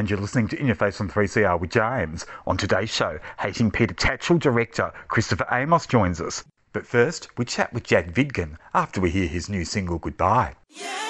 And you're listening to In Your Face on 3CR with James. On today's show, Hating Peter Tatchell director Christopher Amos joins us. But first, we chat with Jack Vidgen after we hear his new single Goodbye. Couldn't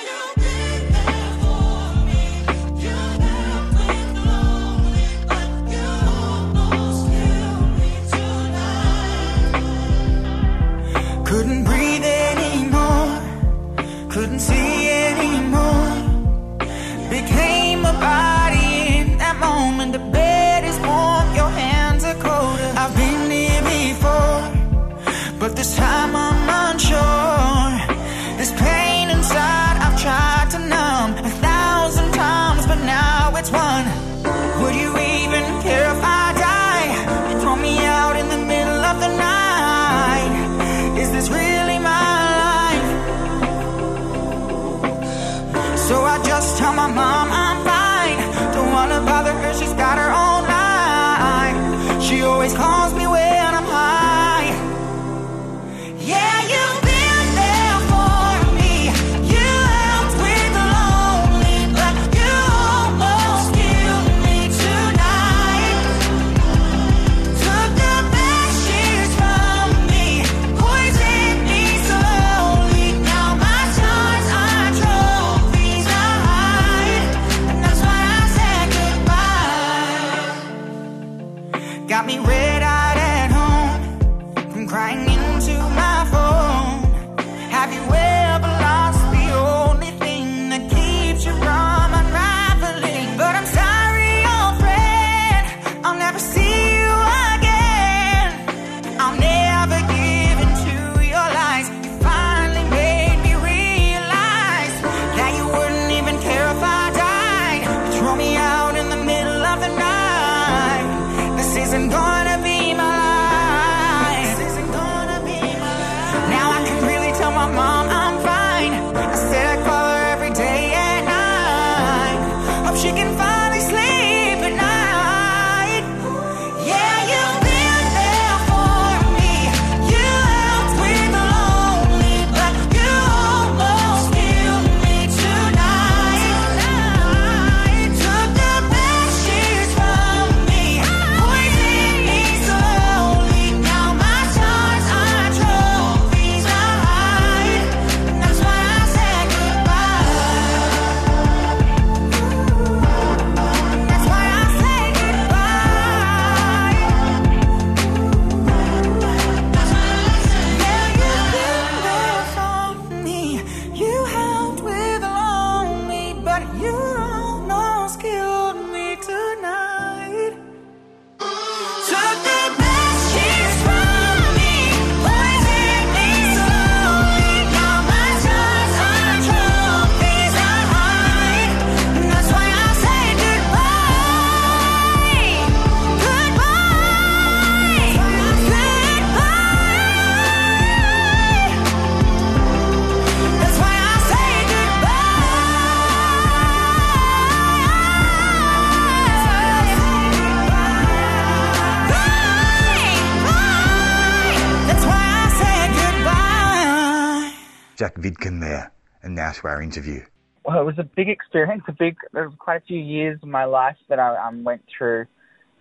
Vidgen there. And now to our interview. well, it was a big experience. A big. There was quite a few years of my life that I um, went through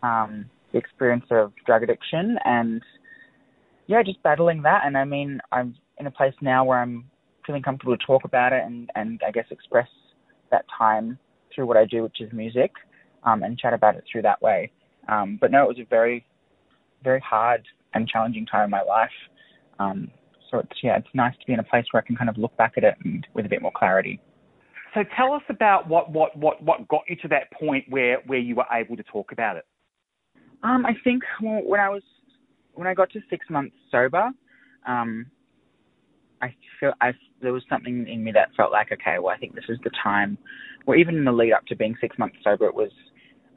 um, the experience of drug addiction, and yeah, just battling that. And I mean, I'm in a place now where I'm feeling comfortable to talk about it, and and I guess express that time through what I do, which is music, um, and chat about it through that way. Um, but no, it was a very, very hard and challenging time in my life. Um, so it's yeah, it's nice to be in a place where I can kind of look back at it and with a bit more clarity. So tell us about what, what, what, what got you to that point where, where you were able to talk about it. Um, I think well, when I was when I got to six months sober, um, I feel I there was something in me that felt like okay, well, I think this is the time. Or even in the lead up to being six months sober, it was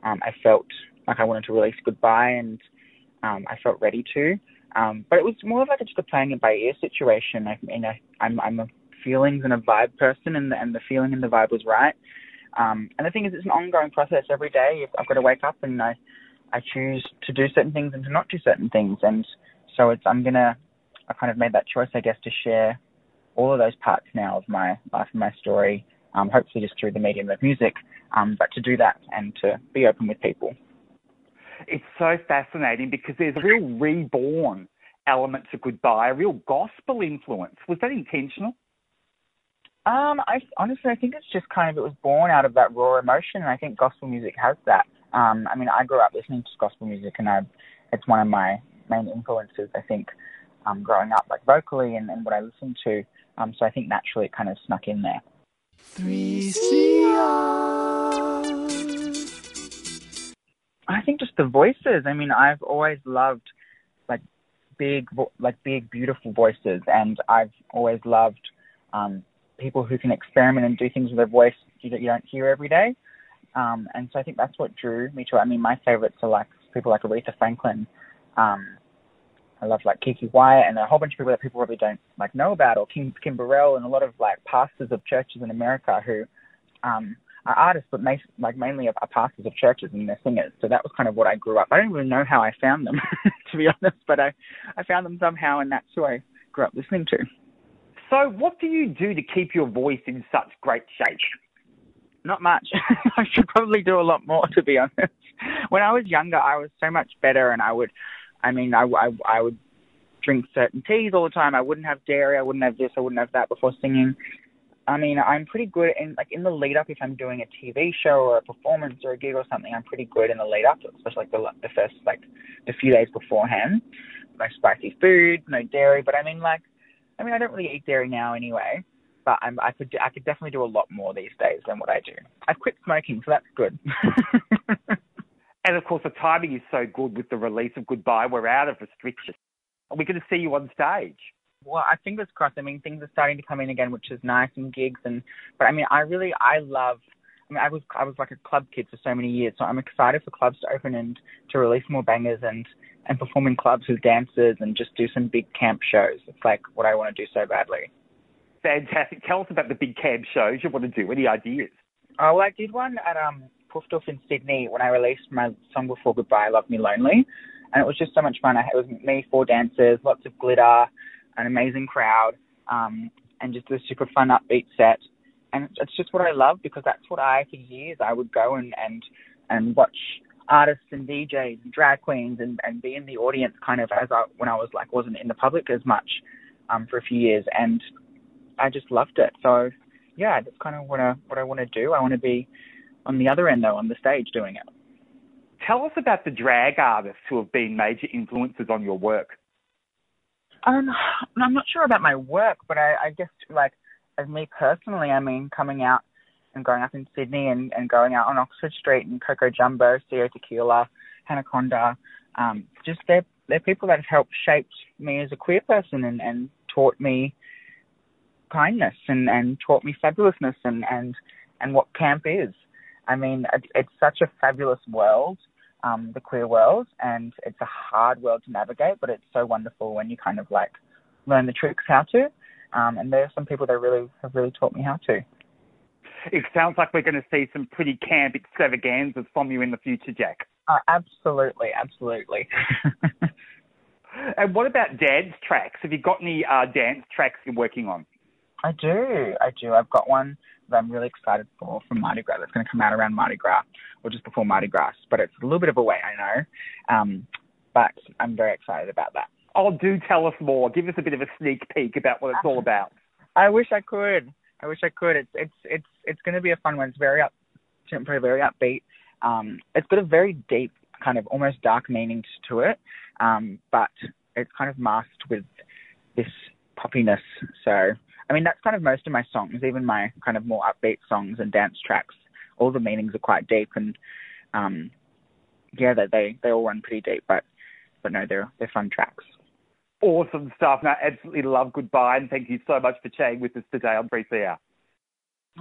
um, I felt like I wanted to release goodbye, and um, I felt ready to. Um, but it was more of like just a playing it by ear situation. I mean, I, I'm I'm a feelings and a vibe person, and the, and the feeling and the vibe was right. Um, and the thing is, it's an ongoing process every day. I've got to wake up and I I choose to do certain things and to not do certain things, and so it's I'm gonna I kind of made that choice, I guess, to share all of those parts now of my life and my story um, hopefully just through the medium of music. Um, but to do that and to be open with people. It's so fascinating because there's a real reborn element to Goodbye, a real gospel influence. Was that intentional? Um, I honestly, I think it's just kind of it was born out of that raw emotion, and I think gospel music has that. Um, I mean, I grew up listening to gospel music, and I, it's one of my main influences. I think, um, growing up like vocally and, and what I listened to. Um, so I think naturally it kind of snuck in there. 3CR. I think just the voices. I mean, I've always loved like big, like big, beautiful voices, and I've always loved um, people who can experiment and do things with their voice that you don't hear every day. Um, and so I think that's what drew me to. I mean, my favorites are like people like Aretha Franklin. Um, I love like Keke Wyatt and a whole bunch of people that people probably don't like know about, or Kim, Kim Burrell and a lot of like pastors of churches in America who um, are artists, but ma- like mainly are, are pastors of churches and they're singers. So that was kind of what I grew up. I don't even know how I found them, to be honest, but I I found them somehow, and that's who I grew up listening to. So, what do you do to keep your voice in such great shape? Not much. I should probably do a lot more, to be honest. When I was younger, I was so much better, and I would, I mean, I, I, I would drink certain teas all the time. I wouldn't have dairy. I wouldn't have this. I wouldn't have that before singing. I mean, I'm pretty good in like in the lead up. If I'm doing a TV show or a performance or a gig or something, I'm pretty good in the lead up, especially like the the first like the few days beforehand. No spicy food, no dairy. But I mean, like I mean, I don't really eat dairy now anyway, but I'm, I could I could definitely do a lot more these days than what I do. I've quit smoking, so that's good. and of course, the timing is so good with the release of Goodbye. We're out of restrictions. We're going to see you on stage. Well, I fingers crossed. I mean, things are starting to come in again, which is nice, and gigs, and but I mean, I really I love. I mean, I was I was like a club kid for so many years, so I'm excited for clubs to open and to release more bangers and and perform in clubs with dancers and just do some big camp shows. It's like what I want to do so badly. Fantastic. Tell us about the big camp shows you want to do. Any ideas? Oh, well, I did one at um Poof Doof in Sydney when I released my song before Goodbye, Love Me Lonely. And it was just so much fun. I, It was me, four dancers, lots of glitter, an amazing crowd, um, and just a super fun upbeat set. And it's just what I love because that's what I, for years, I would go and, and, and watch artists and DJs and drag queens and, and be in the audience kind of as I when I was like wasn't in the public as much um, for a few years and I just loved it. So yeah, that's kind of what I what I want to do. I want to be on the other end though, on the stage doing it. Tell us about the drag artists who have been major influences on your work. Um, I'm not sure about my work, but I, I guess like as me personally, I mean, coming out and growing up in Sydney and, and going out on Oxford Street and Coco Jumbo, CEO Tequila, Anaconda, um, just they're they're people that have helped shape me as a queer person and, and taught me kindness and, and taught me fabulousness and, and, and what camp is. I mean, it's such a fabulous world, um, the queer world, and it's a hard world to navigate, but it's so wonderful when you kind of like learn the tricks how to. Um, and there are some people that really have really taught me how to it sounds like we're going to see some pretty camp extravaganzas from you in the future, Jack. Uh, absolutely, absolutely. and what about dance tracks? Have you got any uh, dance tracks you're working on? I do, I do. I've got one that I'm really excited for from Mardi Gras that's going to come out around Mardi Gras or just before Mardi Gras, but it's a little bit of a wait, I know. Um, but I'm very excited about that. Oh, do tell us more. Give us a bit of a sneak peek about what it's all about. I wish I could. I wish I could. It's it's it's it's going to be a fun one. It's very up, temporary, very upbeat. Um, it's got a very deep, kind of almost dark meaning to it, um, but it's kind of masked with this poppiness. So, I mean, that's kind of most of my songs, even my kind of more upbeat songs and dance tracks. All the meanings are quite deep, and um, yeah, they they they all run pretty deep, but but no, they're they're fun tracks awesome stuff. Now, absolutely love Goodbye, and thank you so much for chatting with us today on 3CR.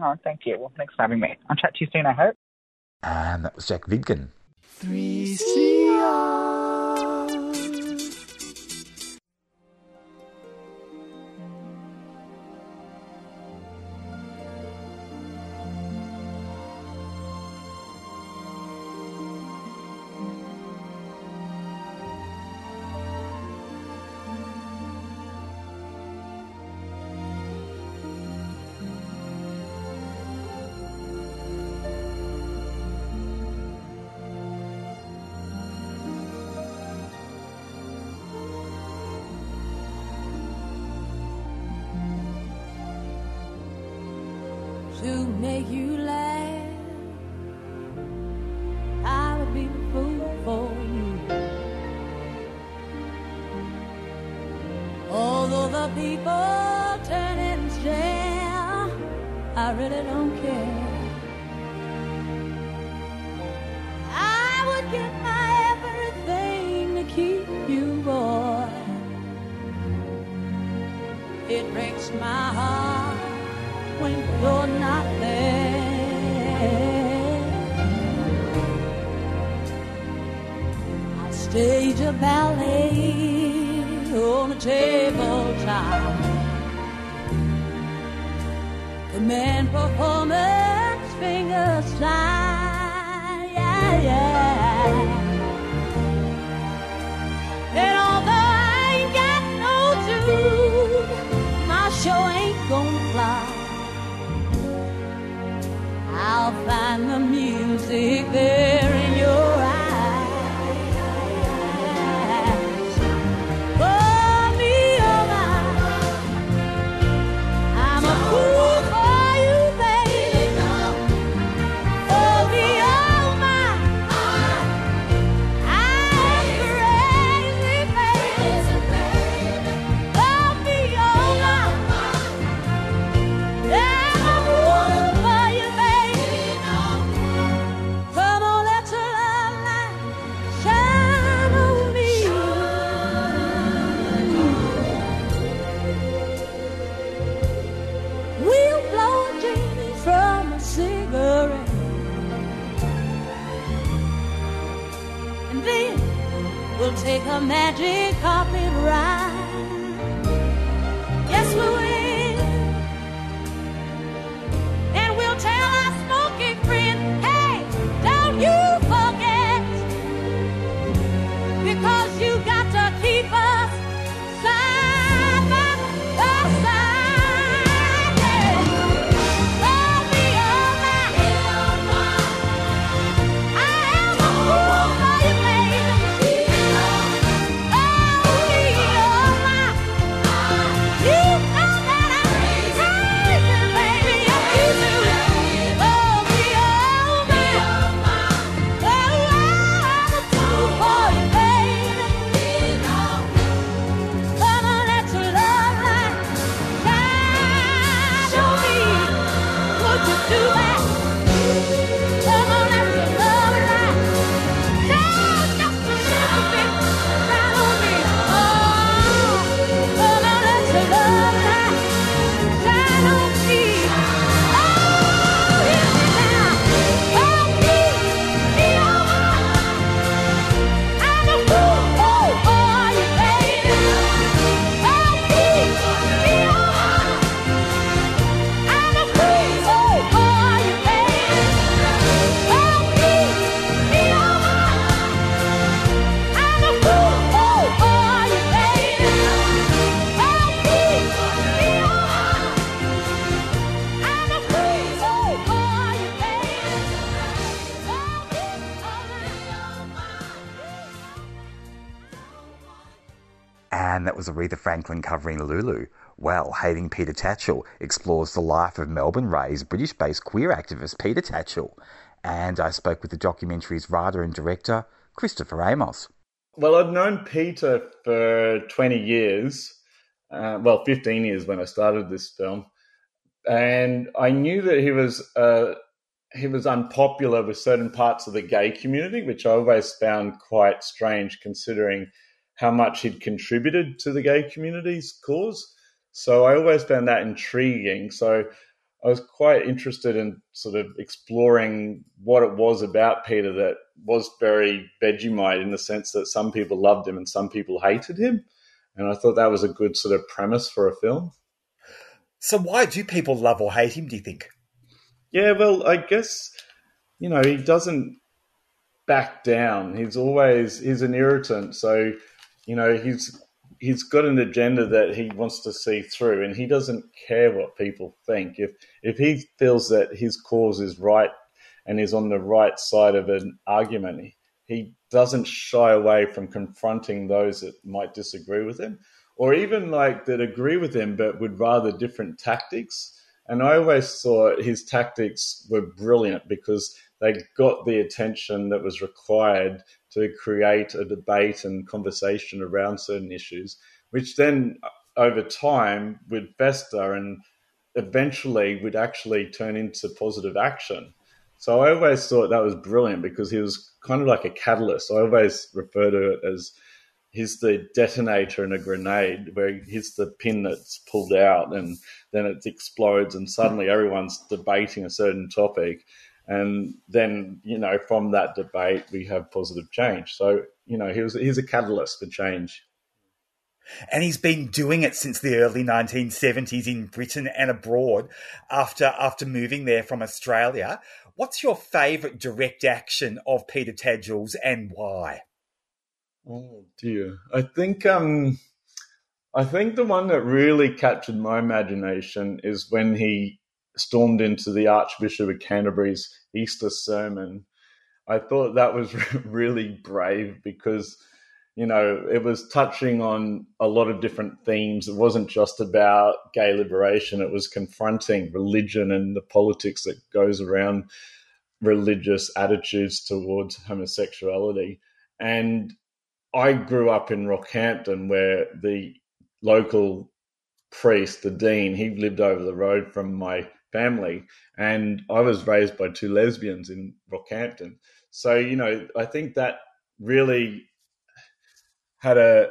Oh, thank you. Well, thanks for having me. I'll chat to you soon, I hope. And that was Jack Vidgen. 3CR. Stage a ballet on a tabletop. Command performance, finger slide, yeah, yeah. And although I ain't got no tune, my show ain't gonna fly. I'll find the music there a magic covering Lulu. Well, Hating Peter Tatchell explores the life of Melbourne raised British based queer activist Peter Tatchell. And I spoke with the documentary's writer and director, Christopher Amos. Well, I've known Peter for 20 years, uh, well, 15 years when I started this film. And I knew that he was uh, he was unpopular with certain parts of the gay community, which I always found quite strange considering how much he'd contributed to the gay community's cause. So I always found that intriguing. So I was quite interested in sort of exploring what it was about Peter that was very Vegemite in the sense that some people loved him and some people hated him. And I thought that was a good sort of premise for a film. So why do people love or hate him, do you think? Yeah, well, I guess, you know, he doesn't back down. He's always, he's an irritant. So, you know, he's, he's got an agenda that he wants to see through and he doesn't care what people think. If, if he feels that his cause is right and is on the right side of an argument, he doesn't shy away from confronting those that might disagree with him or even like that agree with him but would rather different tactics And I always thought his tactics were brilliant because they got the attention that was required to create a debate and conversation around certain issues, which then uh, over time would fester and eventually would actually turn into positive action. So I always thought that was brilliant because he was kind of like a catalyst. I always refer to it as he's the detonator in a grenade, where he's the pin that's pulled out and then it explodes, and suddenly everyone's debating a certain topic. And then, you know, from that debate, we have positive change. So, you know, he was, he's a catalyst for change. And he's been doing it since the early 1970s in Britain and abroad after, after moving there from Australia. What's your favourite direct action of Peter Tatchell's and why? Oh dear. I think um I think the one that really captured my imagination is when he stormed into the Archbishop of Canterbury's Easter sermon. I thought that was really brave because you know, it was touching on a lot of different themes. It wasn't just about gay liberation, it was confronting religion and the politics that goes around religious attitudes towards homosexuality. And I grew up in Rockhampton where the local priest, the dean, he lived over the road from my family. And I was raised by two lesbians in Rockhampton. So, you know, I think that really had a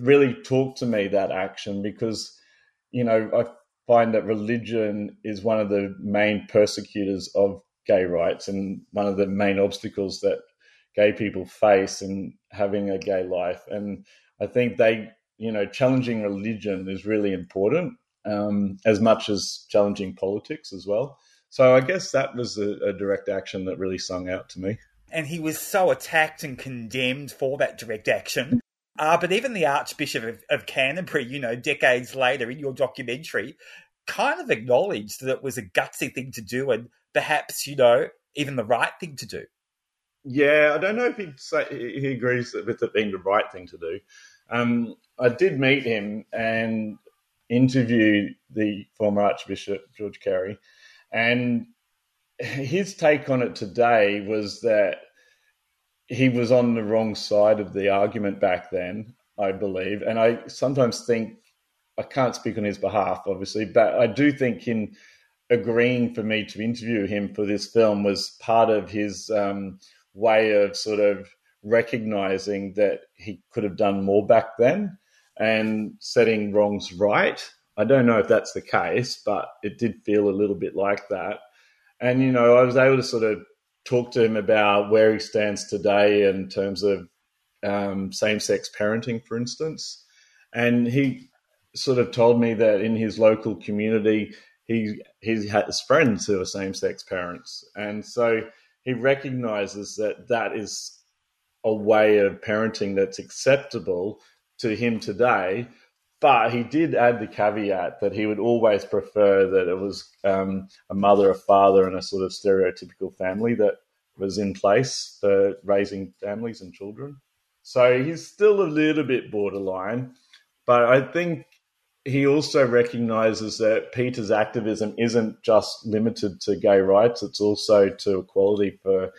really talked to me that action because you know I find that religion is one of the main persecutors of gay rights and one of the main obstacles that gay people face in having a gay life and I think they you know challenging religion is really important um, as much as challenging politics as well so I guess that was a, a direct action that really sung out to me and he was so attacked and condemned for that direct action uh, but even the Archbishop of, of, Canterbury, you know, decades later in your documentary, kind of acknowledged that it was a gutsy thing to do and perhaps, you know, even the right thing to do. Yeah, I don't know if he'd say he agrees with it being the right thing to do. Um, I did meet him and interview the former Archbishop George Carey, and his take on it today was that he was on the wrong side of the argument back then, I believe. And I sometimes think, I can't speak on his behalf, obviously, but I do think in agreeing for me to interview him for this film was part of his um, way of sort of recognizing that he could have done more back then and setting wrongs right. I don't know if that's the case, but it did feel a little bit like that. And, you know, I was able to sort of talk to him about where he stands today in terms of um, same sex parenting, for instance. And he sort of told me that in his local community, he he has friends who are same sex parents, and so he recognizes that that is a way of parenting that's acceptable to him today. But he did add the caveat that he would always prefer that it was um, a mother, a father, and a sort of stereotypical family that was in place for raising families and children. So he's still a little bit borderline, but I think he also recognizes that Peter's activism isn't just limited to gay rights; it's also to equality for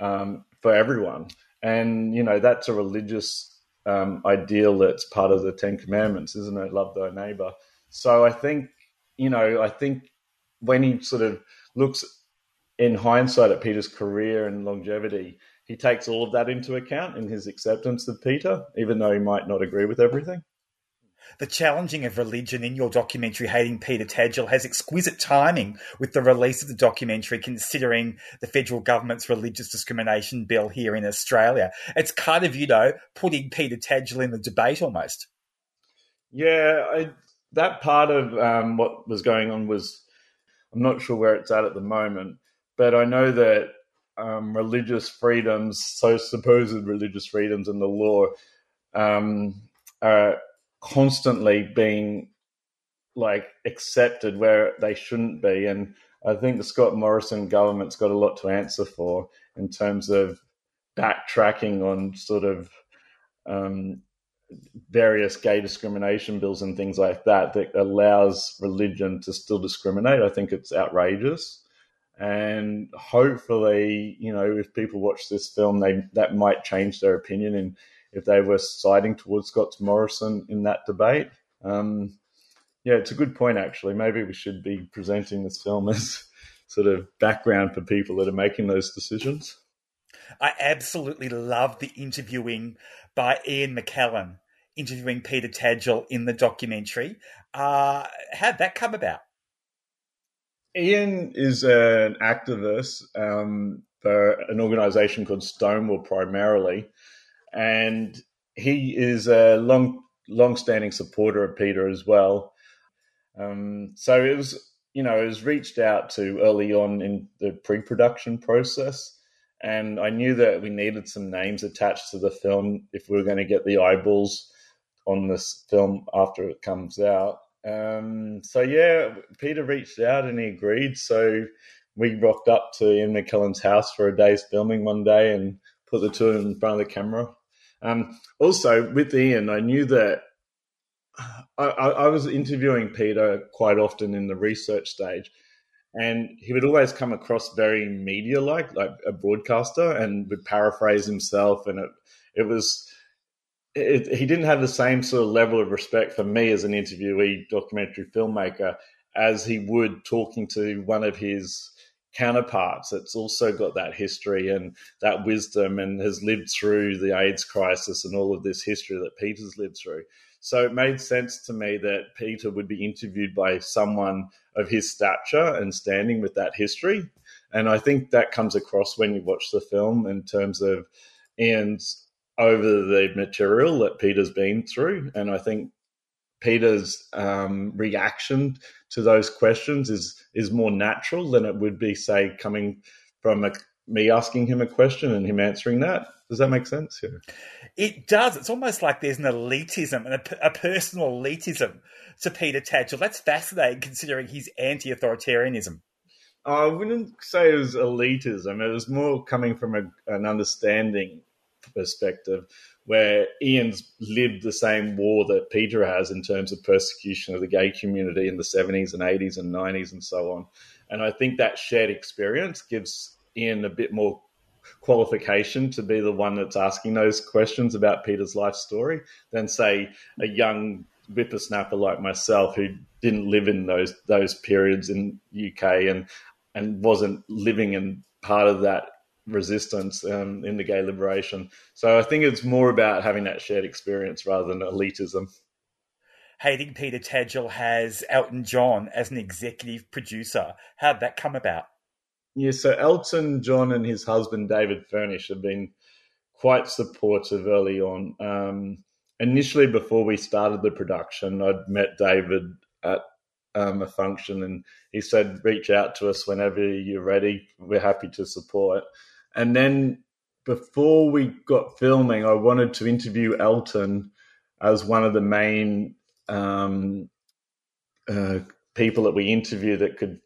um, for everyone. And you know that's a religious um, ideal that's part of the Ten Commandments, isn't it? Love thy neighbor. So I think, you know, I think when he sort of looks in hindsight at Peter's career and longevity, he takes all of that into account in his acceptance of Peter, even though he might not agree with everything. The challenging of religion in your documentary, Hating Peter Tatchell, has exquisite timing with the release of the documentary, considering the federal government's religious discrimination bill here in Australia. It's kind of, you know, putting Peter Tatchell in the debate almost. Yeah, I, that part of um, what was going on was, I'm not sure where it's at at the moment, but I know that um, religious freedoms, so supposed religious freedoms in the law, um, are constantly being like accepted where they shouldn't be. And I think the Scott Morrison government's got a lot to answer for in terms of backtracking on sort of um, various gay discrimination bills and things like that that allows religion to still discriminate. I think it's outrageous. And hopefully, you know, if people watch this film, they that might change their opinion and if they were siding towards Scott Morrison in that debate. Um, yeah, it's a good point actually. Maybe we should be presenting this film as sort of background for people that are making those decisions. I absolutely love the interviewing by Ian McKellen, interviewing Peter Tatchell in the documentary. Uh, how'd that come about? Ian is an activist um, for an organisation called Stonewall primarily, and he is a long, long-standing supporter of Peter as well. Um, so it was, you know, it was reached out to early on in the pre-production process, and I knew that we needed some names attached to the film if we were going to get the eyeballs on this film after it comes out. Um, so yeah, Peter reached out and he agreed. So we rocked up to Ian McKellen's house for a day's filming one day and put the two in front of the camera. Um, also, with Ian, I knew that I, I, was interviewing Peter quite often in the research stage, and he would always come across very media-like, like a broadcaster, and would paraphrase himself, and it it was. It, he didn't have the same sort of level of respect for me as an interviewee documentary filmmaker as he would talking to one of his counterparts that's also got that history and that wisdom and has lived through the AIDS crisis and all of this history that Peter's lived through. So it made sense to me that Peter would be interviewed by someone of his stature and standing with that history. And I think that comes across when you watch the film in terms of Ian's over the material that Peter's been through. And I think Peter's um, reaction to those questions is is more natural than it would be, say, coming from a, me asking him a question and him answering that. Does that make sense? Yeah. It does. It's almost like there's an elitism and a, a personal elitism to Peter Tatchell. That's fascinating considering his anti authoritarianism. I wouldn't say it was elitism. It was more coming from a, an understanding perspective where Ian's lived the same war that Peter has in terms of persecution of the gay community in the 70s and 80s and 90s and so on. And I think that shared experience gives Ian a bit more qualification to be the one that's asking those questions about Peter's life story than say a young whippersnapper like myself who didn't live in those those periods in UK and and wasn't living in part of that resistance um, in the gay liberation. So I think it's more about having that shared experience rather than elitism. Hating Peter Tatchell has Elton John as an executive producer. How'd that come about? Yeah, so Elton John and his husband David Furnish have been quite supportive early on. Um, initially, before we started the production, I'd met David at um, a function, and he said, "Reach out to us whenever you're ready. We're happy to support." And then before we got filming, I wanted to interview Elton as one of the main um, uh, people that we interview that could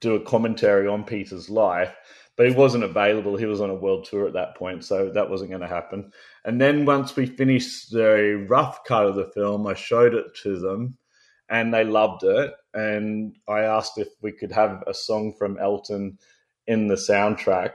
do a commentary on Peter's life, but he wasn't available. He was on a world tour at that point, so that wasn't going to happen. And then once we finished the rough cut of the film, I showed it to them, and they loved it. And I asked if we could have a song from Elton in the soundtrack,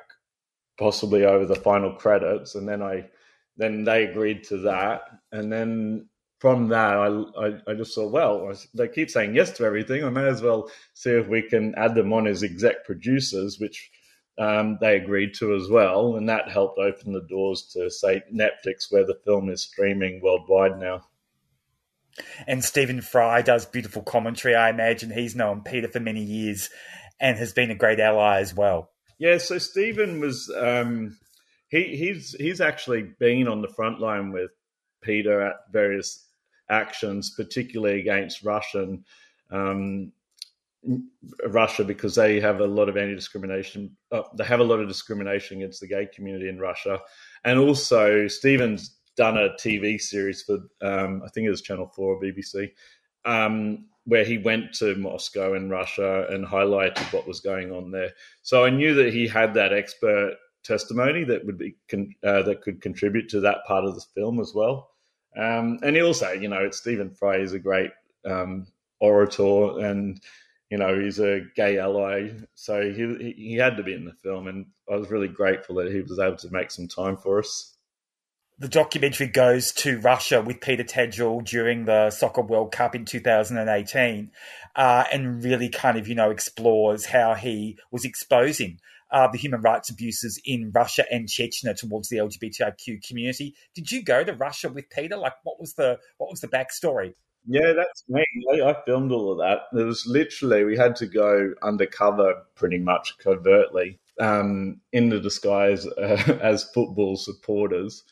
possibly over the final credits. And then I, then they agreed to that, and then from that, I, I, I, just thought, well, they keep saying yes to everything. I may as well see if we can add them on as exec producers, which um, they agreed to as well. And that helped open the doors to, say, Netflix, where the film is streaming worldwide now. And Stephen Fry does beautiful commentary. I imagine he's known Peter for many years and has been a great ally as well. Yeah, so Stephen was um, he he's he's actually been on the front line with Peter at various actions, particularly against Russian um, Russia, because they have a lot of anti-discrimination. Uh, they have a lot of discrimination against the gay community in Russia, and also Stephen's done a TV series for um, I think it was Channel Four or BBC, um, where he went to Moscow and Russia and highlighted what was going on there. So I knew that he had that expert testimony that would be uh, that could contribute to that part of the film as well. Um, and he also, you know, Stephen Fry is a great um, orator, and you know he's a gay ally, so he he had to be in the film, and I was really grateful that he was able to make some time for us. The documentary goes to Russia with Peter Tatchell during the Soccer World Cup in 2018, uh, and really kind of you know explores how he was exposing uh, the human rights abuses in Russia and Chechnya towards the LGBTIQ community. Did you go to Russia with Peter? Like, what was the what was the backstory? Yeah, that's me. I, I filmed all of that. It was literally we had to go undercover, pretty much covertly, um, in the disguise uh, as football supporters.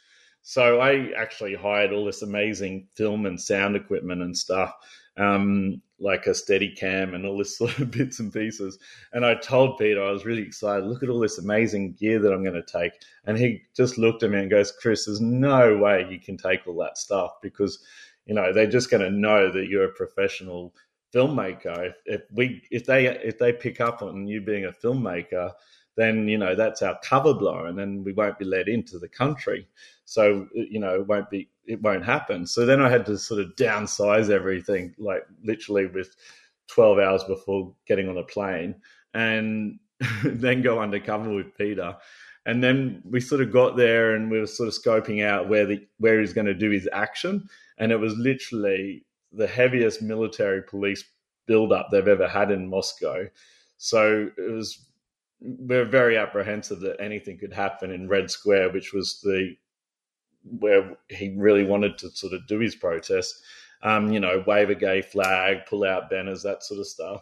So I actually hired all this amazing film and sound equipment and stuff, um, like a steady cam and all this sort of bits and pieces. And I told Peter I was really excited. Look at all this amazing gear that I'm going to take. And he just looked at me and goes, "Chris, there's no way you can take all that stuff because." you know they're just going to know that you're a professional filmmaker if, if we if they if they pick up on you being a filmmaker then you know that's our cover blow and then we won't be let into the country. So you know it won't be it won't happen. So then i had to sort of downsize everything like literally with 12 hours before getting on a plane and then go undercover with peter. And then we sort of got there and we were sort of scoping out where the where he's going to do his action and it was literally the heaviest military police buildup they've ever had in Moscow. So it was we're very apprehensive that anything could happen in Red Square, which was the where he really wanted to sort of do his protest. Um, you know, wave a gay flag, pull out banners, that sort of stuff.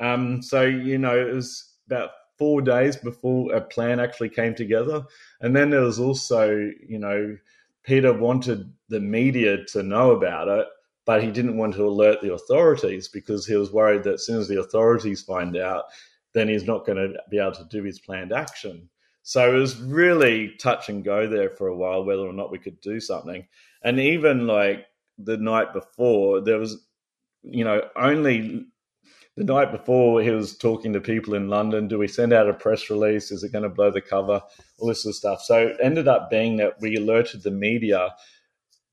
Um, so you know, it was about four days before a plan actually came together, and then there was also you know Peter wanted the media to know about it, but he didn't want to alert the authorities because he was worried that as soon as the authorities find out, then he's not going to be able to do his planned action. So it was really touch and go there for a while whether or not we could do something. And even like the night before, there was, you know, only the night before he was talking to people in London. Do we send out a press release? Is it going to blow the cover? All this sort of stuff. So it ended up being that we alerted the media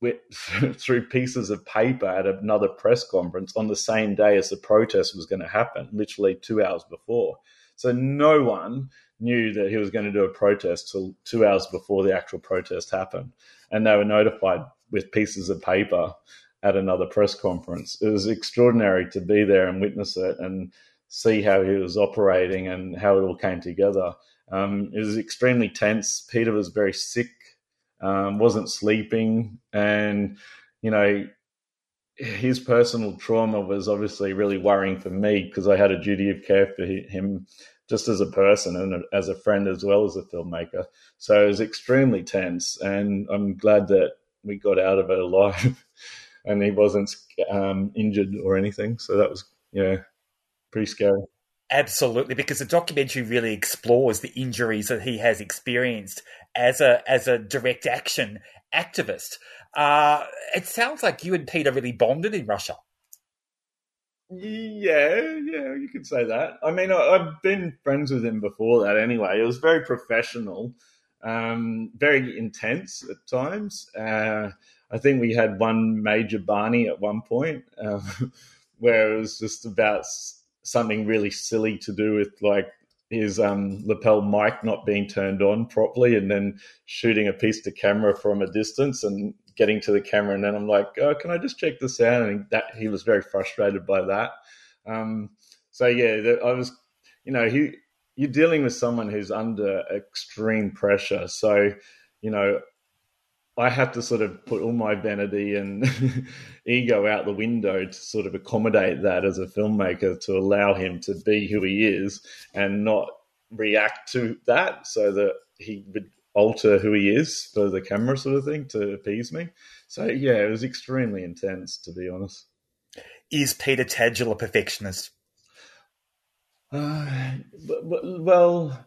through pieces of paper at another press conference on the same day as the protest was going to happen, literally two hours before. So no one knew that he was going to do a protest till two hours before the actual protest happened. And they were notified with pieces of paper at another press conference. It was extraordinary to be there and witness it and see how he was operating and how it all came together. Um, it was extremely tense. Peter was very sick, um, wasn't sleeping, and you know his personal trauma was obviously really worrying for me because I had a duty of care for him just as a person and as a friend as well as a filmmaker. So it was extremely tense, and I'm glad that we got out of it alive. and he wasn't um, injured or anything. So that was yeah, pretty scary. Absolutely, because the documentary really explores the injuries that he has experienced as a as a direct action activist. Uh, it sounds like you and Peter really bonded in Russia. Yeah, yeah, you could say that. I mean, I, have been friends with him before that anyway. It was very professional, um, very intense at times. Uh, I think we had one major Barney at one point um, where it was just about something really silly to do with like his um, lapel mic not being turned on properly and then shooting a piece to camera from a distance and getting to the camera and then I'm like, oh, can I just check the sound? And that he was very frustrated by that. Um, so yeah, I was, you know, he you're dealing with someone who's under extreme pressure. So, you know, I have to sort of put all my vanity and ego out the window to sort of accommodate that as a filmmaker to allow him to be who he is and not react to that so that he would alter who he is for the camera sort of thing to appease me. So yeah, it was extremely intense to be honest. Is Peter Tatchell a perfectionist? Uh, well,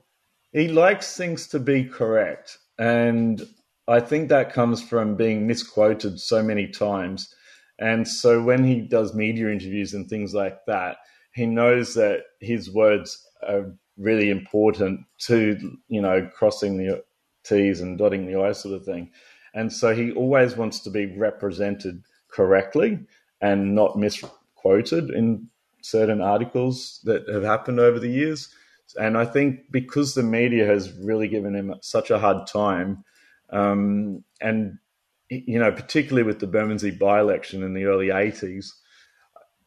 he likes things to be correct and I think that comes from being misquoted so many times. And so when he does media interviews and things like that, he knows that his words are really important to, you know, crossing the T's and dotting the I's sort of thing. And so he always wants to be represented correctly and not misquoted in certain articles that have happened over the years. And I think because the media has really given him such a hard time, um, and you know, particularly with the Bermondsey by-election in the early '80s,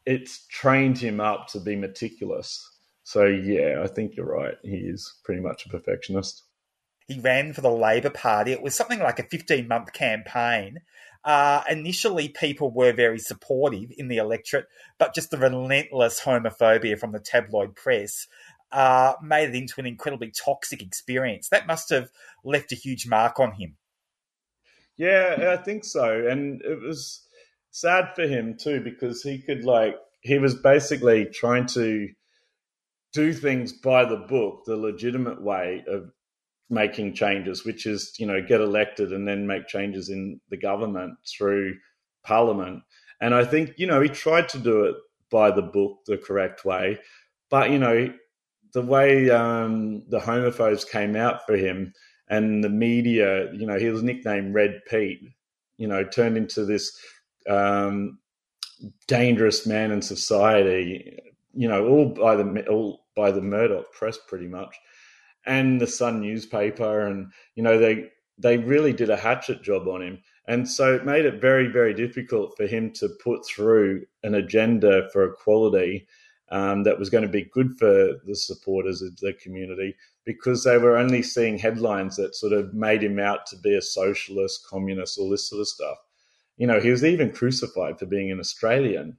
it's trained him up to be meticulous. So yeah, I think you're right. He is pretty much a perfectionist. He ran for the Labor Party. It was something like a 15 month campaign. Uh, initially, people were very supportive in the electorate, but just the relentless homophobia from the tabloid press uh, made it into an incredibly toxic experience. That must have left a huge mark on him. Yeah, I think so. And it was sad for him too because he could like he was basically trying to do things by the book, the legitimate way of making changes, which is, you know, get elected and then make changes in the government through parliament. And I think, you know, he tried to do it by the book, the correct way. But, you know, the way um, the homophobes came out for him and the media, you know, he was nicknamed Red Pete, you know, turned into this um, dangerous man in society, you know, all by the all by the Murdoch press, pretty much, and the Sun newspaper, and you know they they really did a hatchet job on him, and so it made it very very difficult for him to put through an agenda for equality um, that was going to be good for the supporters of the community because they were only seeing headlines that sort of made him out to be a socialist, communist, all this sort of stuff. You know, he was even crucified for being an Australian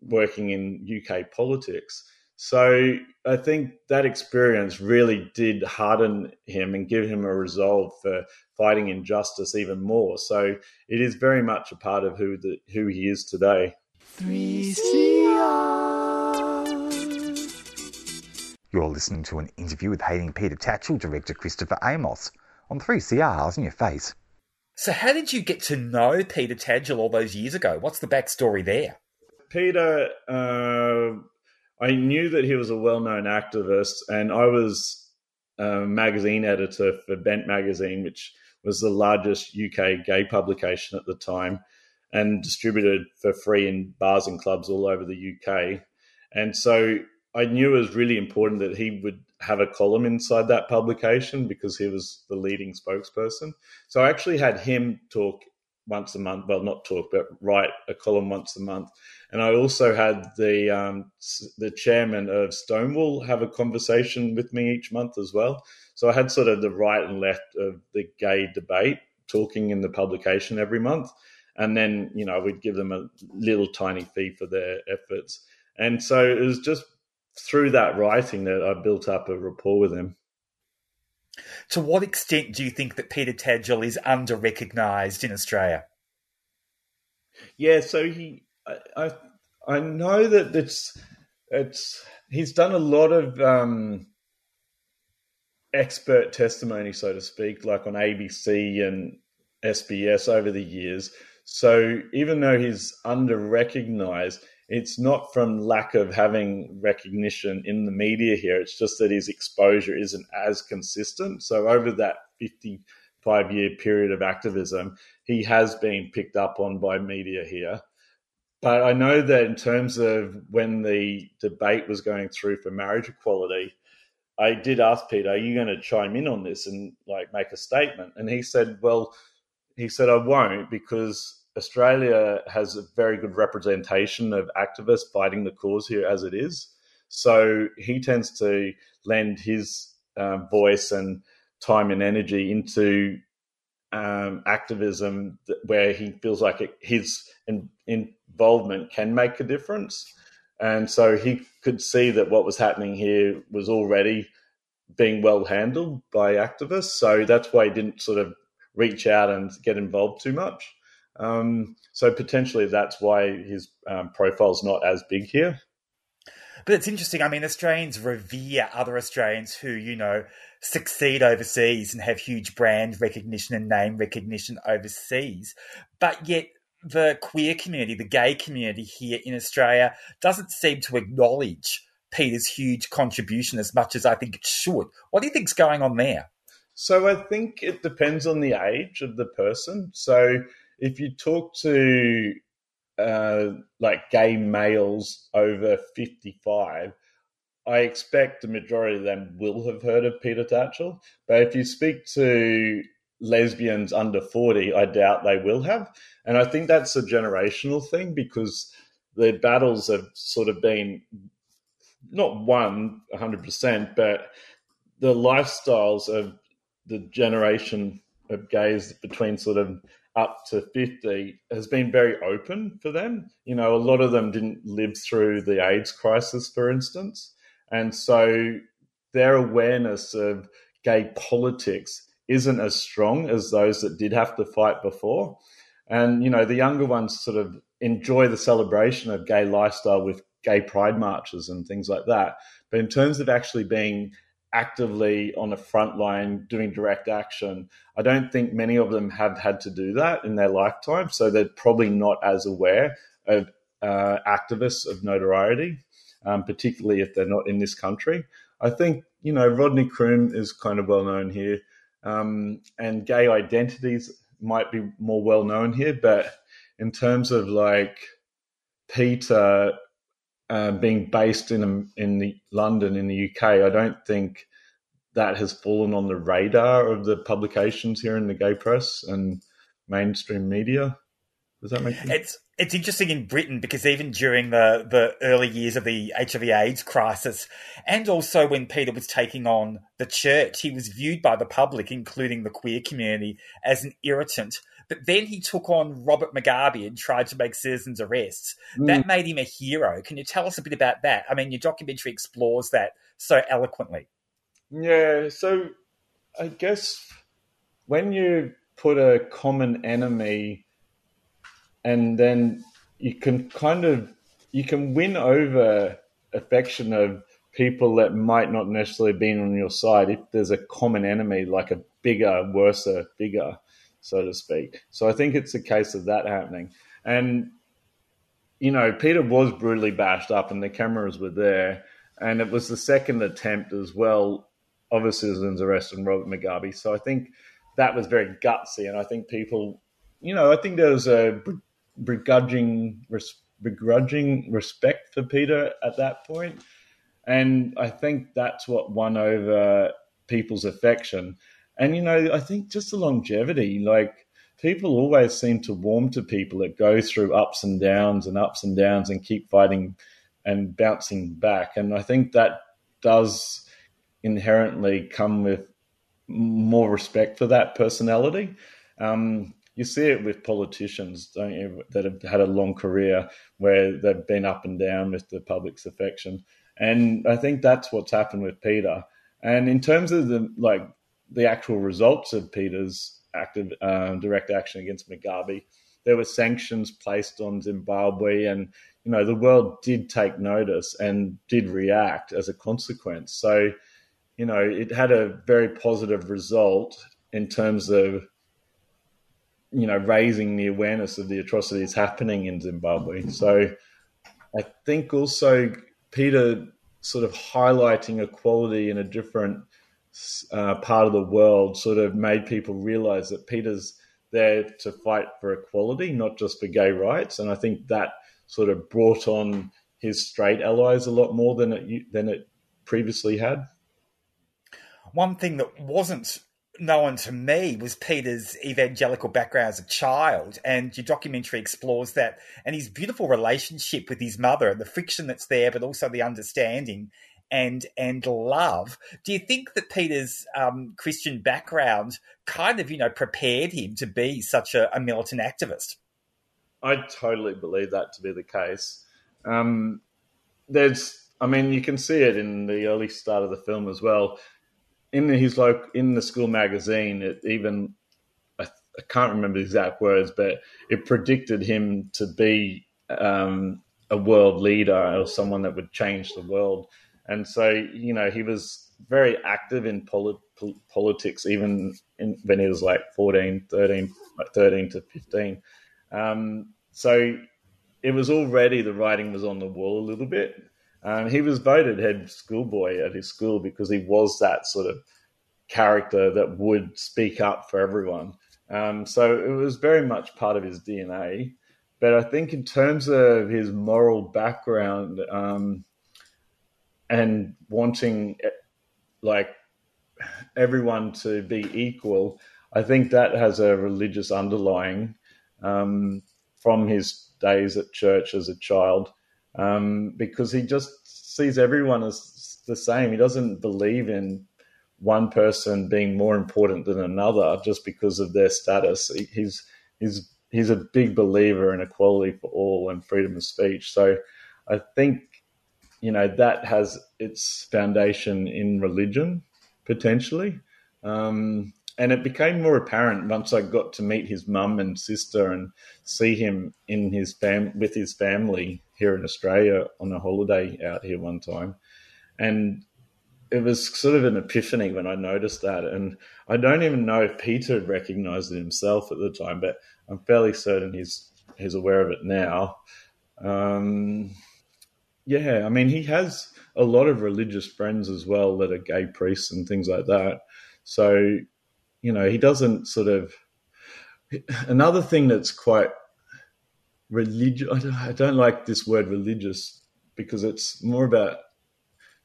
working in UK politics. So I think that experience really did harden him and give him a resolve for fighting injustice even more. So it is very much a part of who the, who he is today. 3CR. You're listening to an interview with hating Peter Tatchell director Christopher Amos on 3CR's in your face. So, how did you get to know Peter Tatchell all those years ago? What's the backstory there? Peter, uh, I knew that he was a well known activist, and I was a magazine editor for Bent Magazine, which was the largest UK gay publication at the time and distributed for free in bars and clubs all over the UK. And so I knew it was really important that he would have a column inside that publication because he was the leading spokesperson. So I actually had him talk once a month. Well, not talk, but write a column once a month. And I also had the um, the chairman of Stonewall have a conversation with me each month as well. So I had sort of the right and left of the gay debate talking in the publication every month. And then, you know, we'd give them a little tiny fee for their efforts. And so it was just through that writing that I built up a rapport with him. To what extent do you think that Peter Tatchell is under recognised in Australia? Yeah, so he, I, I, I know that it's, it's, he's done a lot of um, expert testimony, so to speak, like on ABC and SBS over the years. So even though he's under recognised, it's not from lack of having recognition in the media here. It's just that his exposure isn't as consistent. So over that 55 year period of activism, he has been picked up on by media here. But I know that in terms of when the debate was going through for marriage equality, I did ask Peter, "Are you going to chime in on this and like make a statement?" And he said, "Well, he said I won't because Australia has a very good representation of activists fighting the cause here as it is. So he tends to lend his uh, voice and time and energy into um, activism where he feels like it, his in, involvement can make a difference. And so he could see that what was happening here was already being well handled by activists. So that's why he didn't sort of reach out and get involved too much. Um, so potentially that's why his um, profile's not as big here. But it's interesting. I mean, Australians revere other Australians who, you know, succeed overseas and have huge brand recognition and name recognition overseas. But yet, the queer community, the gay community here in Australia, doesn't seem to acknowledge Peter's huge contribution as much as I think it should. What do you think's going on there? So I think it depends on the age of the person. So if you talk to uh, like gay males over 55, I expect the majority of them will have heard of Peter Tatchell. But if you speak to lesbians under 40, I doubt they will have. And I think that's a generational thing because the battles have sort of been not won 100%, but the lifestyles of the generation of gays between sort of up to 50 has been very open for them. You know, a lot of them didn't live through the AIDS crisis, for instance. And so their awareness of gay politics isn't as strong as those that did have to fight before. And, you know, the younger ones sort of enjoy the celebration of gay lifestyle with gay pride marches and things like that. But in terms of actually being actively on the front line doing direct action, I don't think many of them have had to do that in their lifetime. So they're probably not as aware of uh, activists of notoriety, um, particularly if they're not in this country. I think, you know, Rodney Croome is kind of well known here, um, and gay identities might be more well known here. But in terms of like Peter uh, being based in in the London in the UK, I don't think that has fallen on the radar of the publications here in the gay press and mainstream media. Does that make sense? It's it's interesting in Britain because even during the, the early years of the HIV/AIDS crisis, and also when Peter was taking on the church, he was viewed by the public, including the queer community, as an irritant. But then he took on Robert Mugabe and tried to make citizens' arrests. Hmm. That made him a hero. Can you tell us a bit about that? I mean, your documentary explores that so eloquently. Yeah, so I guess when you put a common enemy and then you can kind of you can win over affection of people that might not necessarily be on your side if there's a common enemy like a bigger worse figure so to speak. So i think it's a case of that happening. And you know peter was brutally bashed up and the cameras were there. And it was the second attempt as well of a citizen's arrest on robert mugabe. So i think that was very gutsy. And i think people you know i think there was a begrudging begrudging respect for Peter at that point. and I think that's what won over people's affection. And you know, I think just the longevity, like people always seem to warm to people that go through ups and downs and ups and downs and keep fighting and bouncing back. And I think that does inherently come with more respect for that personality. Um, you see it with politicians, don't you, that have had a long career where they've been up and down with the public's affection. And I think that's what's happened with Peter. And in terms of the like the actual results of Peter's active um, direct action against Mugabe, there were sanctions placed on Zimbabwe, and you know the world did take notice and did react as a consequence. So, you know, it had a very positive result in terms of you know, raising the awareness of the atrocities happening in Zimbabwe. So I think also Peter sort of highlighting equality in a different uh, part of the world sort of made people realize that Peter's there to fight for equality, not just for gay rights. And I think that sort of brought on his straight allies a lot more than it than it previously had. One thing that wasn't known to me was Peter's evangelical background as a child, and your documentary explores that and his beautiful relationship with his mother and the friction that's there, but also the understanding and and love. Do you think that Peter's um, Christian background kind of you know prepared him to be such a, a militant activist? I totally believe that to be the case. Um, there's, I mean, you can see it in the early start of the film as well in his in the school magazine, it even I, I, can't remember the exact words, but it predicted him to be um, a world leader or someone that would change the world. And so, you know, he was very active in poli- politics, even in, when he was like 14, 13, like 13 to 15. Um, so it was already the writing was on the wall a little bit. Um, he was voted head schoolboy at his school because he was that sort of character that would speak up for everyone. Um, so it was very much part of his DNA. But I think in terms of his moral background um, and wanting like everyone to be equal, I think that has a religious underlying um, from his days at church as a child, um, because he just sees everyone as the same. He doesn't believe in one person being more important than another just because of their status. He's he's he's a big believer in equality for all and freedom of speech. So I think you know that has its foundation in religion potentially. Um, and it became more apparent once I got to meet his mum and sister and see him in his fam with his family here in Australia on a holiday out here one time, and it was sort of an epiphany when I noticed that. And I don't even know if Peter had recognised it himself at the time, but I'm fairly certain he's he's aware of it now. Um, yeah, I mean, he has a lot of religious friends as well that are gay priests and things like that. So, you know, he doesn't sort of. Another thing that's quite religious, I don't, like this word religious because it's more about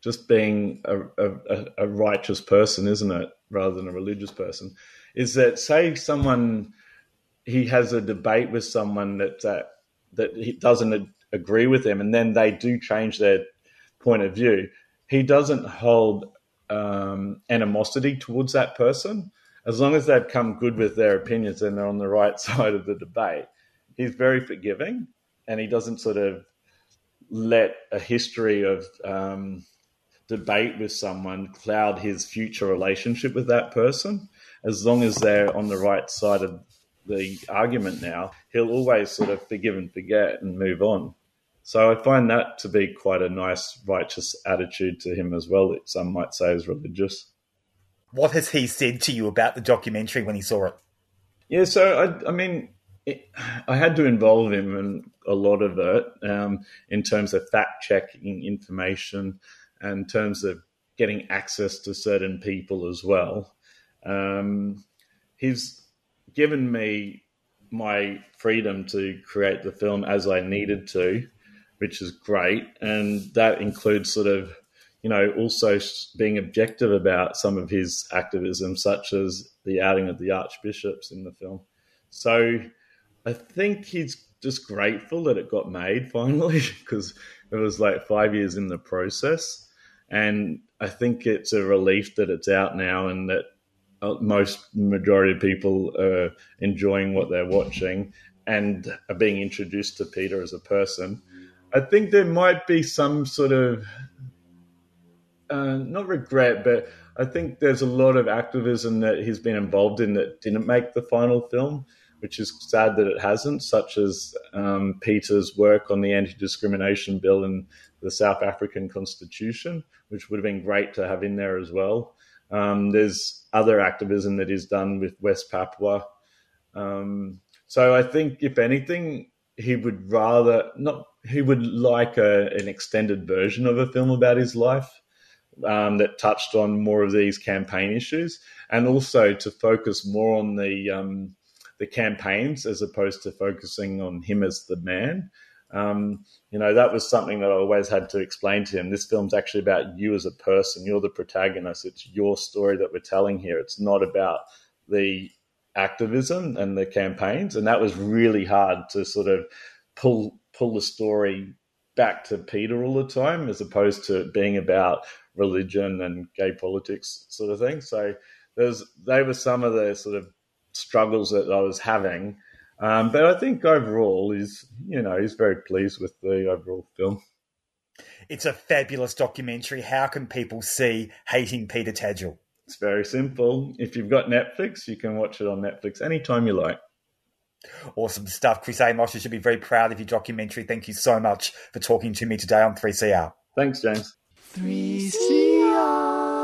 just being a, a, a, righteous person, isn't it, rather than a religious person? Is that say someone he has a debate with someone that uh, that he doesn't agree with them, and then they do change their point of view. He doesn't hold um, animosity towards that person as long as they've come good with their opinions and they're on the right side of the debate. He's very forgiving, and he doesn't sort of let a history of um, debate with someone cloud his future relationship with that person. As long as they're on the right side of the argument now, he'll always sort of forgive and forget and move on. So I find that to be quite a nice, righteous attitude to him as well, that some might say is religious. What has he said to you about the documentary when he saw it? Yeah, so I, I mean, it, I had to involve him in a lot of it um, in terms of fact checking information in terms of getting access to certain people as well. Um, he's given me my freedom to create the film as I needed to, which is great. And that includes sort of, you know, also being objective about some of his activism, such as the outing of the archbishops in the film. So I think he's just grateful that it got made finally because it was like five years in the process. And I think it's a relief that it's out now and that uh, most majority of people are enjoying what they're watching and are being introduced to Peter as a person. I think there might be some sort of uh, not regret, but I think there's a lot of activism that he's been involved in that didn't make the final film, which is sad that it hasn't, such as um, Peter's work on the anti discrimination bill and the South African Constitution, which would have been great to have in there as well. Um, there's other activism that is done with West Papua. Um, so I think, if anything, he would rather not. He would like a, an extended version of a film about his life um, that touched on more of these campaign issues, and also to focus more on the um, the campaigns as opposed to focusing on him as the man. Um, you know, that was something that I always had to explain to him. This film's actually about you as a person. You're the protagonist. It's your story that we're telling here. It's not about the activism and the campaigns. And that was really hard to sort of pull pull the story back to Peter all the time, as opposed to being about religion and gay politics sort of thing. So there's they were some of the sort of struggles that I was having um, but I think overall, he's you know he's very pleased with the overall film. It's a fabulous documentary. How can people see Hating Peter Tatchell? It's very simple. If you've got Netflix, you can watch it on Netflix anytime you like. Awesome stuff. Chris Amos, you should be very proud of your documentary. Thank you so much for talking to me today on 3CR. Thanks, James. 3CR.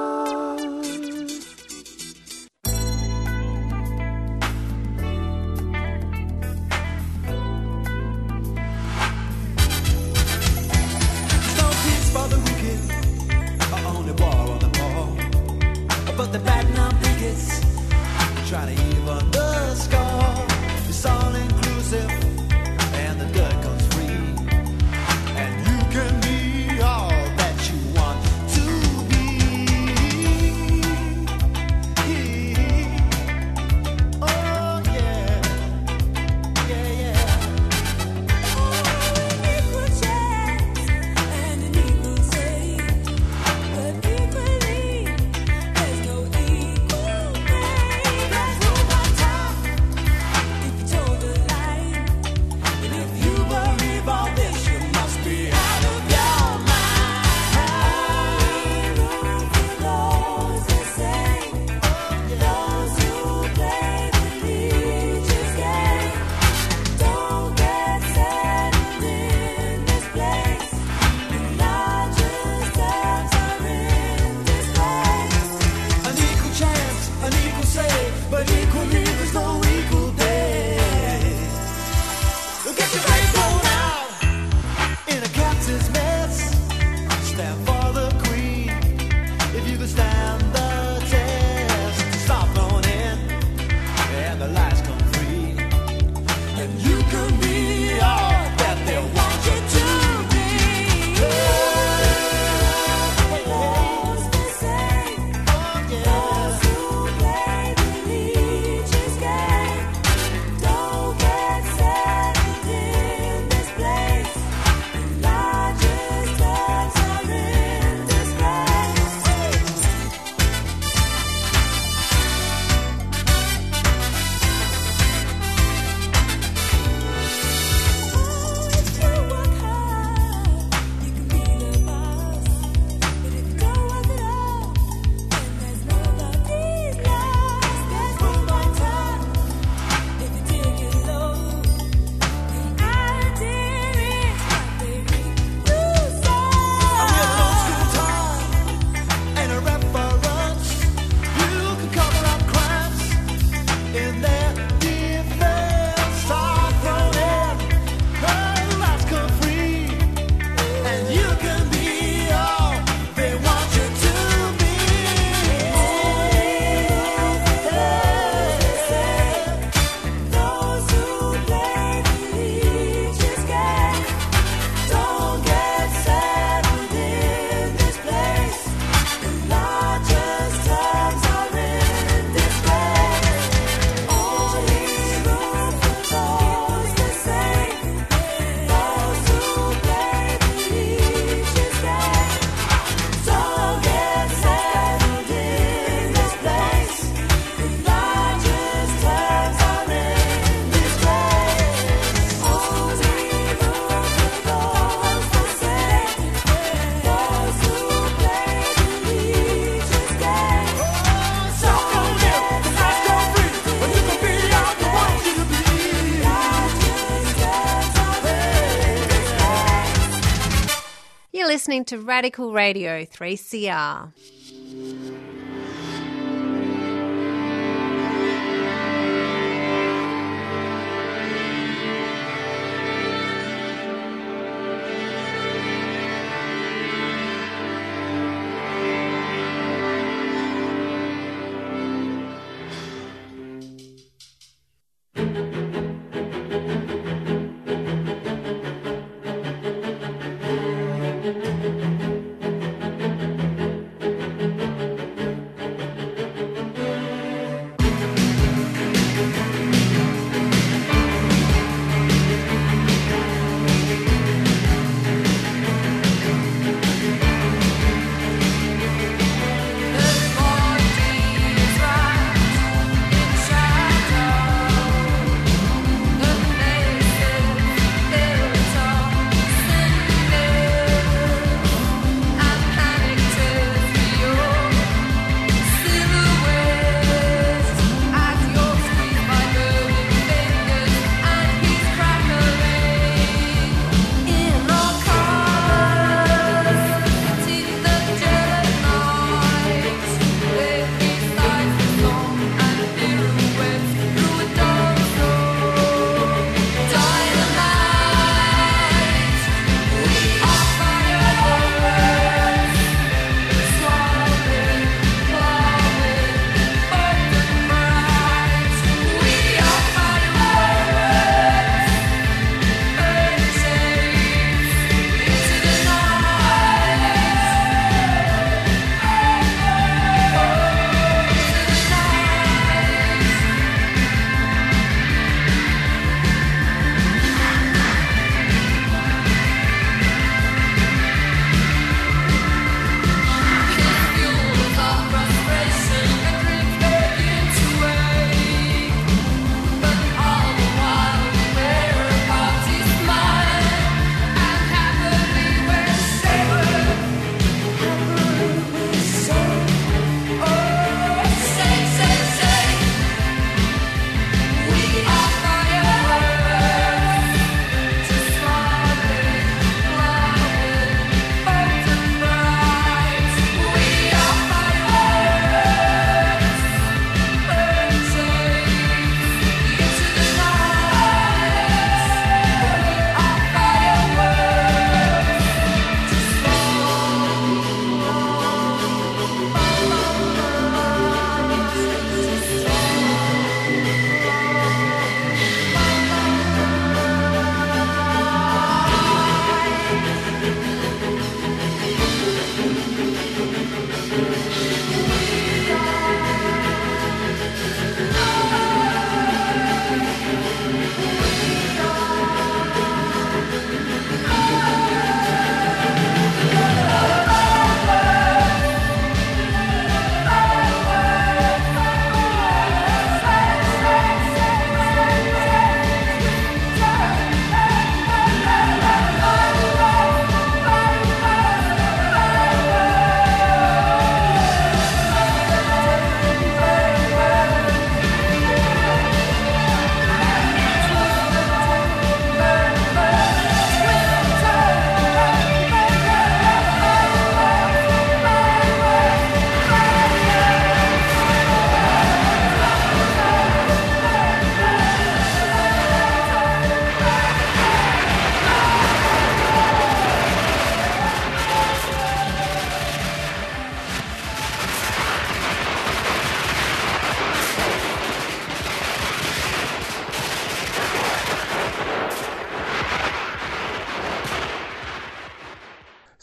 Listening to Radical Radio 3CR.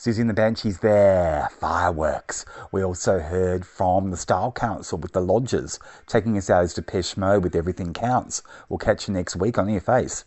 Siouxsie and the Banshees there, fireworks. We also heard from the Style Council with the Lodgers, taking us out as Depeche Mode with Everything Counts. We'll catch you next week on Your Face.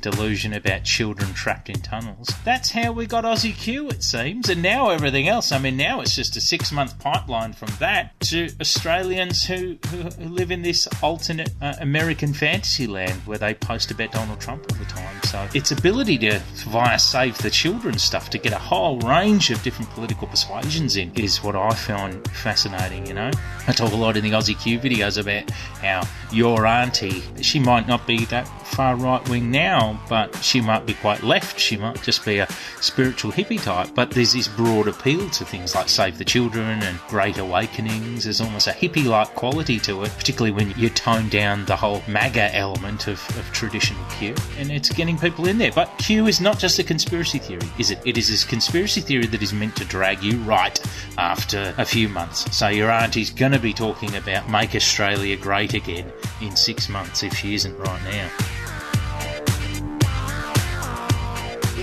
Delusion about children trapped in tunnels. That's how we got Aussie Q, it seems, and now everything else. I mean, now it's just a six month pipeline from that to Australians who, who, who live in this alternate uh, American fantasy land where they post about Donald Trump all the time. So its ability to, via Save the Children stuff, to get a whole range of different political persuasions in is what I found fascinating, you know. I talk a lot in the Aussie Q videos about how your auntie, she might not be that far right wing now, but she might be quite left. She might just be a spiritual hippie type. But there's this broad appeal to things like Save the Children and Great Awakenings. There's almost a hippie like quality to it, particularly when you tone down the whole MAGA element of, of traditional Q. And it's getting people in there. But Q is not just a conspiracy theory, is it? It is this conspiracy theory that is meant to drag you right after a few months. So your auntie's going to be talking about Make Australia Great Again in six months if she isn't right now.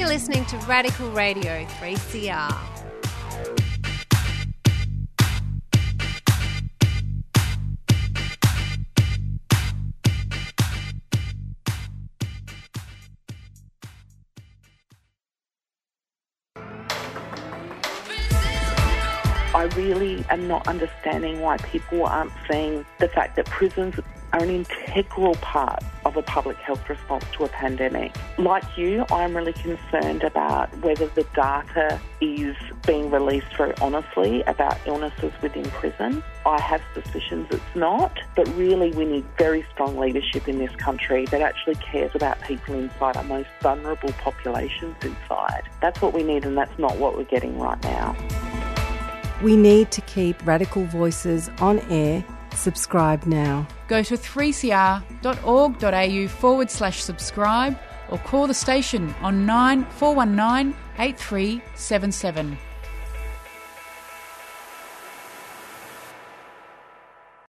You're listening to Radical Radio 3CR. I really am not understanding why people aren't seeing the fact that prisons are an integral part of a public health response to a pandemic. Like you, I'm really concerned about whether the data is being released very honestly about illnesses within prison. I have suspicions it's not, but really we need very strong leadership in this country that actually cares about people inside our most vulnerable populations inside. That's what we need, and that's not what we're getting right now. We need to keep radical voices on air. Subscribe now. Go to 3cr.org.au forward slash subscribe or call the station on 9419 8377.